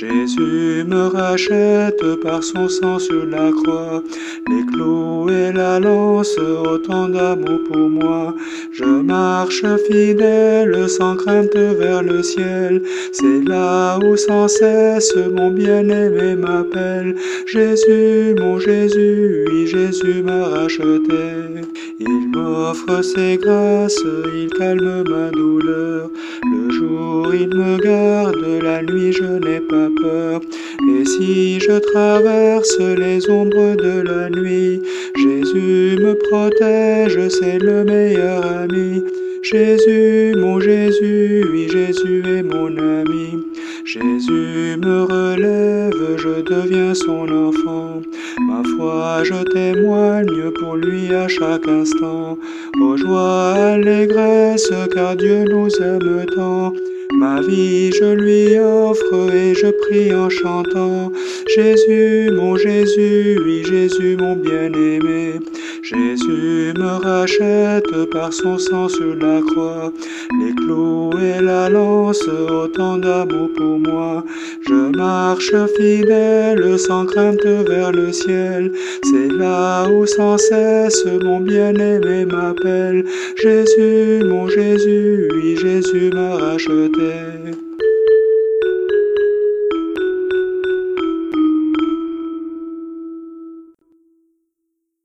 Jésus me rachète par son sang sur la croix, les clous et la lance, autant d'amour pour moi. Je marche fidèle, sans crainte vers le ciel, c'est là où sans cesse mon bien-aimé m'appelle. Jésus, mon Jésus, oui, Jésus m'a racheté. Il m'offre ses grâces, il calme ma douleur. Le il me garde, la nuit je n'ai pas peur. Et si je traverse les ombres de la nuit, Jésus me protège, c'est le meilleur ami. Jésus, mon Jésus, oui, Jésus est mon ami. Jésus me relève, je deviens son enfant. Ma foi, je témoigne pour lui à chaque instant. Ô joie, allégresse, car Dieu nous aime tant. Ma vie je lui offre et je prie en chantant. Jésus, mon Jésus, oui Jésus, mon bien-aimé. Jésus me rachète par son sang sur la croix. Les clous et la lance, autant d'amour pour moi. Je marche fidèle, sans crainte vers le ciel. C'est là où sans cesse mon bien-aimé m'appelle. Jésus, mon Jésus, oui Jésus m'a racheté.